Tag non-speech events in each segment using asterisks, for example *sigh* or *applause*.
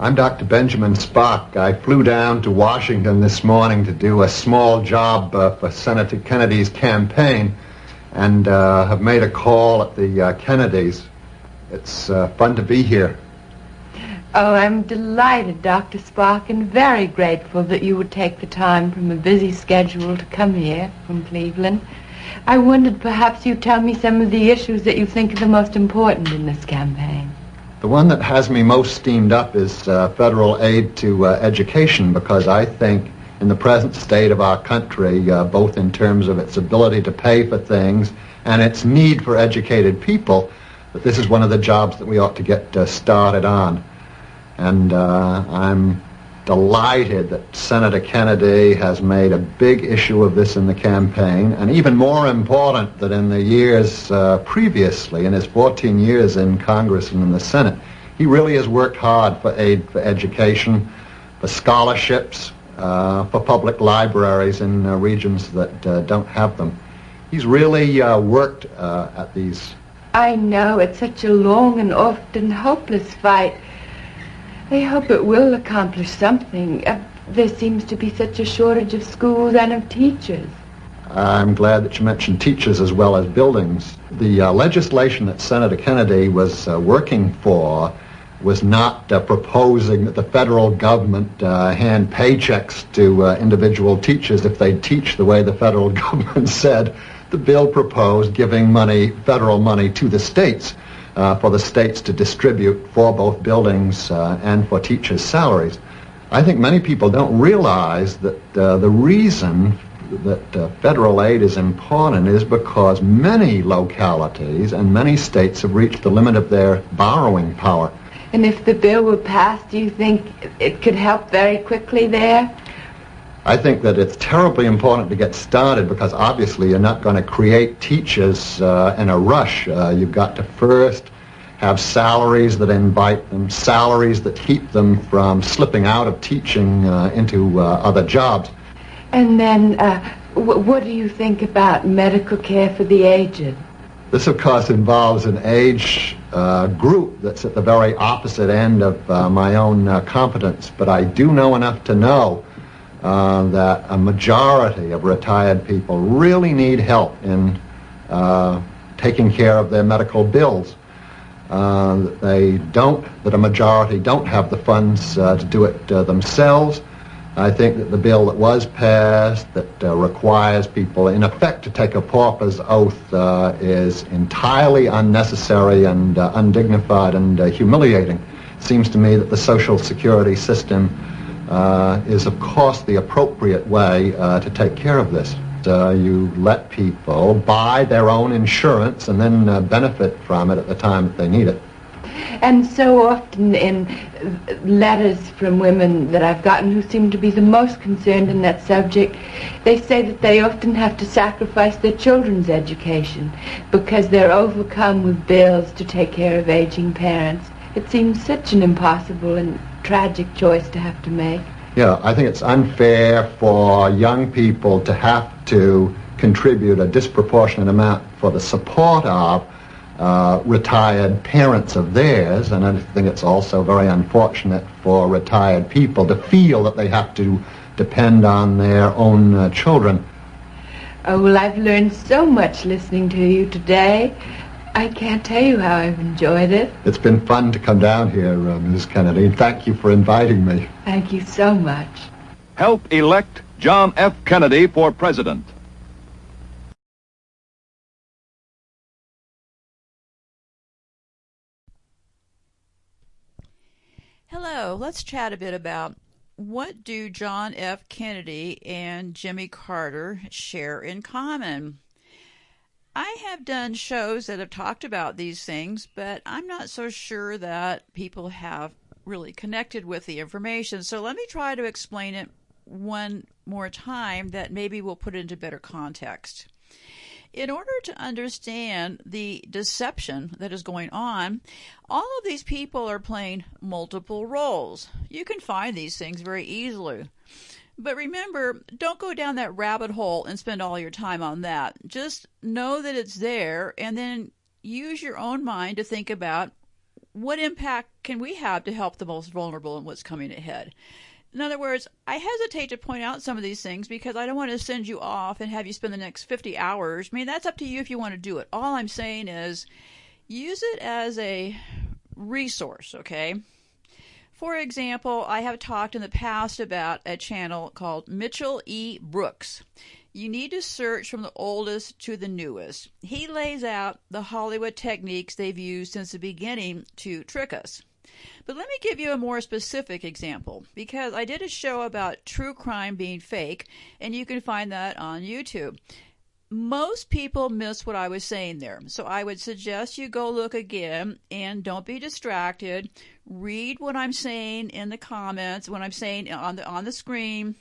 I'm Dr. Benjamin Spock. I flew down to Washington this morning to do a small job uh, for Senator Kennedy's campaign and uh, have made a call at the uh, Kennedys. It's uh, fun to be here. Oh, I'm delighted, Dr. Spock, and very grateful that you would take the time from a busy schedule to come here from Cleveland. I wondered perhaps you'd tell me some of the issues that you think are the most important in this campaign. The one that has me most steamed up is uh, federal aid to uh, education because I think in the present state of our country, uh, both in terms of its ability to pay for things and its need for educated people, that this is one of the jobs that we ought to get uh, started on. And uh, I'm delighted that Senator Kennedy has made a big issue of this in the campaign, and even more important that in the years uh, previously, in his 14 years in Congress and in the Senate, he really has worked hard for aid for education, for scholarships, uh, for public libraries in uh, regions that uh, don't have them. He's really uh, worked uh, at these. I know it's such a long and often hopeless fight. I hope it will accomplish something. Uh, there seems to be such a shortage of schools and of teachers. I'm glad that you mentioned teachers as well as buildings. The uh, legislation that Senator Kennedy was uh, working for was not uh, proposing that the federal government uh, hand paychecks to uh, individual teachers if they teach the way the federal *laughs* government said. The bill proposed giving money, federal money, to the states uh, for the states to distribute for both buildings uh, and for teachers' salaries. I think many people don't realize that uh, the reason that uh, federal aid is important is because many localities and many states have reached the limit of their borrowing power. And if the bill were passed, do you think it could help very quickly there? I think that it's terribly important to get started because obviously you're not going to create teachers uh, in a rush. Uh, you've got to first have salaries that invite them, salaries that keep them from slipping out of teaching uh, into uh, other jobs. And then, uh, w- what do you think about medical care for the aged? This, of course, involves an age uh, group that's at the very opposite end of uh, my own uh, competence, but I do know enough to know uh, that a majority of retired people really need help in uh, taking care of their medical bills. Uh, they don't, that a majority don't have the funds uh, to do it uh, themselves. I think that the bill that was passed that uh, requires people, in effect, to take a pauper's oath is entirely unnecessary and undignified and humiliating. It seems to me that the social security system uh, is, of course, the appropriate way uh, to take care of this. Uh, you let people buy their own insurance and then uh, benefit from it at the time that they need it. And so often in letters from women that I've gotten who seem to be the most concerned in that subject, they say that they often have to sacrifice their children's education because they're overcome with bills to take care of aging parents. It seems such an impossible and tragic choice to have to make. Yeah, I think it's unfair for young people to have to contribute a disproportionate amount for the support of uh, retired parents of theirs, and I think it's also very unfortunate for retired people to feel that they have to depend on their own uh, children. Oh, well, I've learned so much listening to you today. I can't tell you how I've enjoyed it. It's been fun to come down here, uh, Mrs. Kennedy, and thank you for inviting me. Thank you so much. Help elect John F. Kennedy for president. Hello, let's chat a bit about what do John F. Kennedy and Jimmy Carter share in common? I have done shows that have talked about these things, but I'm not so sure that people have really connected with the information. So let me try to explain it one more time that maybe will put it into better context. In order to understand the deception that is going on, all of these people are playing multiple roles. You can find these things very easily. But remember, don't go down that rabbit hole and spend all your time on that. Just know that it's there and then use your own mind to think about what impact can we have to help the most vulnerable in what's coming ahead? In other words, I hesitate to point out some of these things because I don't want to send you off and have you spend the next 50 hours. I mean, that's up to you if you want to do it. All I'm saying is use it as a resource, okay? For example, I have talked in the past about a channel called Mitchell E. Brooks. You need to search from the oldest to the newest. He lays out the Hollywood techniques they've used since the beginning to trick us. But let me give you a more specific example because I did a show about true crime being fake, and you can find that on YouTube. Most people miss what I was saying there, so I would suggest you go look again and don't be distracted. Read what I'm saying in the comments, what I'm saying on the on the screen,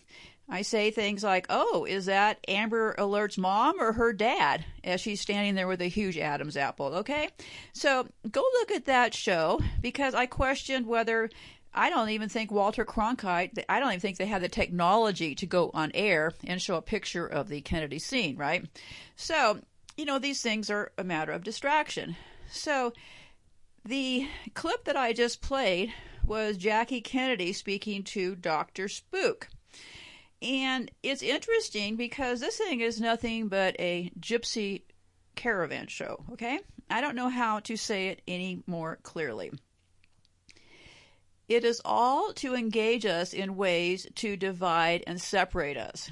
I say things like, "Oh, is that Amber Alert's mom or her dad?" as she's standing there with a huge Adam's apple. Okay, so go look at that show because I questioned whether I don't even think Walter Cronkite. I don't even think they had the technology to go on air and show a picture of the Kennedy scene, right? So you know these things are a matter of distraction. So the clip that I just played was Jackie Kennedy speaking to Dr. Spock. And it's interesting because this thing is nothing but a gypsy caravan show, okay? I don't know how to say it any more clearly. It is all to engage us in ways to divide and separate us.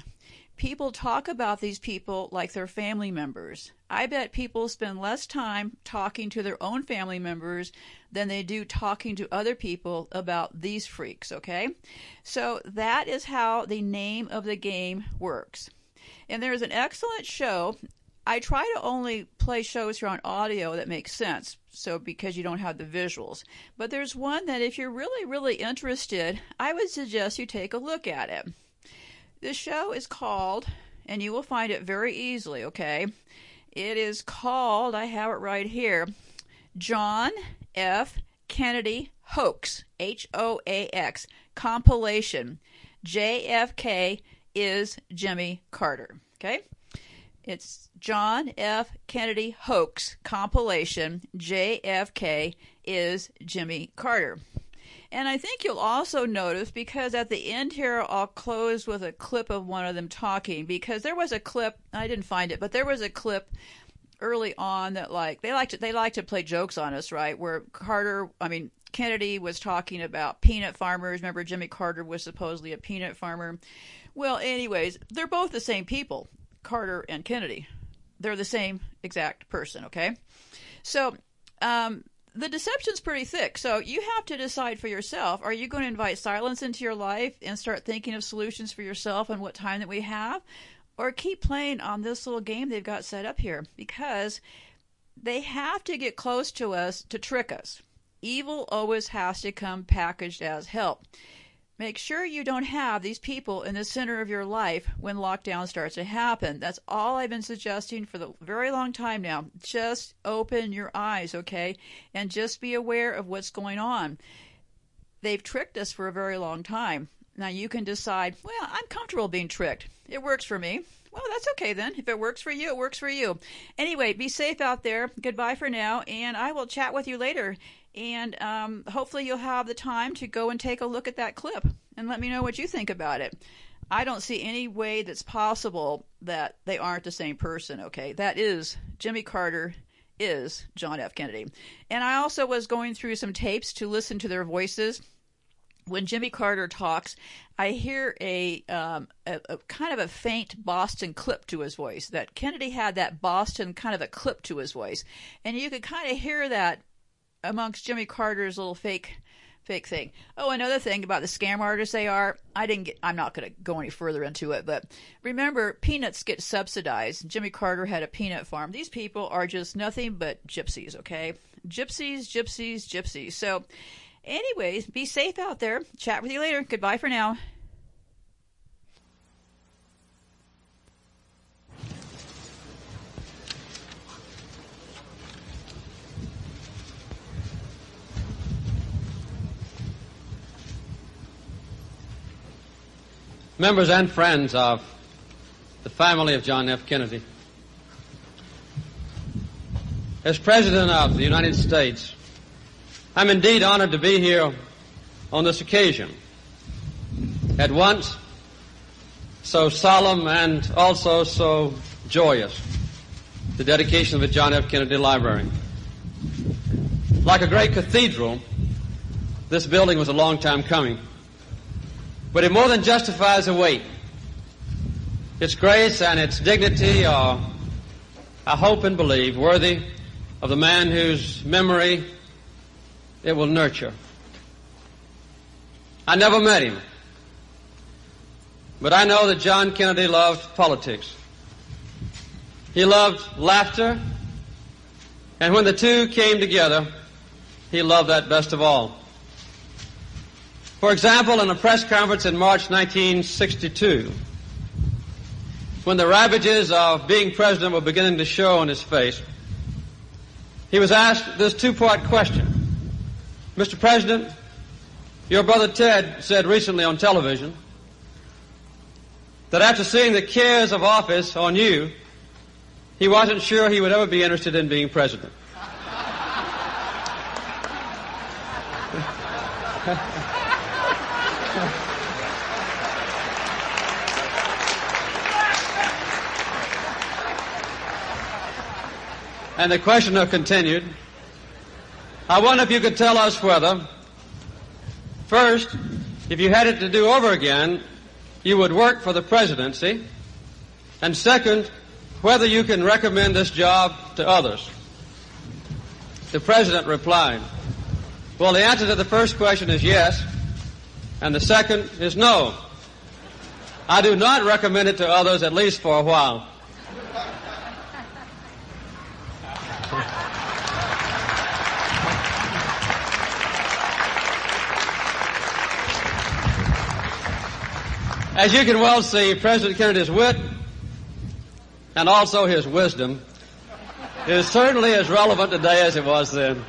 People talk about these people like they're family members. I bet people spend less time talking to their own family members than they do talking to other people about these freaks, okay? So that is how the name of the game works. And there's an excellent show. I try to only play shows here on audio that make sense, so because you don't have the visuals. But there's one that if you're really, really interested, I would suggest you take a look at it. The show is called, and you will find it very easily, okay? It is called, I have it right here, John F. Kennedy Hoax, H O A X, compilation. JFK is Jimmy Carter. Okay? It's John F. Kennedy Hoax, compilation. JFK is Jimmy Carter. And I think you'll also notice because at the end here, I'll close with a clip of one of them talking because there was a clip, I didn't find it, but there was a clip early on that like they like to they like to play jokes on us, right? Where Carter, I mean Kennedy was talking about peanut farmers. Remember Jimmy Carter was supposedly a peanut farmer. Well, anyways, they're both the same people, Carter and Kennedy. They're the same exact person, okay? So, um, the deception's pretty thick. So you have to decide for yourself. Are you going to invite silence into your life and start thinking of solutions for yourself and what time that we have? or keep playing on this little game they've got set up here because they have to get close to us to trick us. Evil always has to come packaged as help. Make sure you don't have these people in the center of your life when lockdown starts to happen. That's all I've been suggesting for the very long time now. Just open your eyes, okay? And just be aware of what's going on. They've tricked us for a very long time. Now you can decide, well, I'm comfortable being tricked. It works for me. Well, that's okay then. If it works for you, it works for you. Anyway, be safe out there. Goodbye for now, and I will chat with you later. And um, hopefully, you'll have the time to go and take a look at that clip and let me know what you think about it. I don't see any way that's possible that they aren't the same person, okay? That is Jimmy Carter is John F. Kennedy. And I also was going through some tapes to listen to their voices when Jimmy Carter talks, I hear a, um, a, a, kind of a faint Boston clip to his voice. That Kennedy had that Boston kind of a clip to his voice, and you could kind of hear that amongst Jimmy Carter's little fake fake thing. Oh, another thing about the scam artists they are. I didn't get. I'm not going to go any further into it, but remember, peanuts get subsidized. Jimmy Carter had a peanut farm. These people are just nothing but gypsies. Okay, gypsies, gypsies, gypsies. So Anyways, be safe out there. Chat with you later. Goodbye for now. Members and friends of the family of John F. Kennedy. As President of the United States, I'm indeed honored to be here on this occasion. At once, so solemn and also so joyous. The dedication of the John F. Kennedy Library. Like a great cathedral, this building was a long time coming. But it more than justifies the wait. Its grace and its dignity are, I hope and believe, worthy of the man whose memory it will nurture. I never met him. But I know that John Kennedy loved politics. He loved laughter. And when the two came together, he loved that best of all. For example, in a press conference in March 1962, when the ravages of being president were beginning to show on his face, he was asked this two-part question. Mr. President, your brother Ted said recently on television that after seeing the cares of office on you, he wasn't sure he would ever be interested in being president. *laughs* *laughs* and the questioner continued, I wonder if you could tell us whether, first, if you had it to do over again, you would work for the presidency, and second, whether you can recommend this job to others. The president replied, well, the answer to the first question is yes, and the second is no. I do not recommend it to others, at least for a while. As you can well see, President Kennedy's wit and also his wisdom is certainly as relevant today as it was then.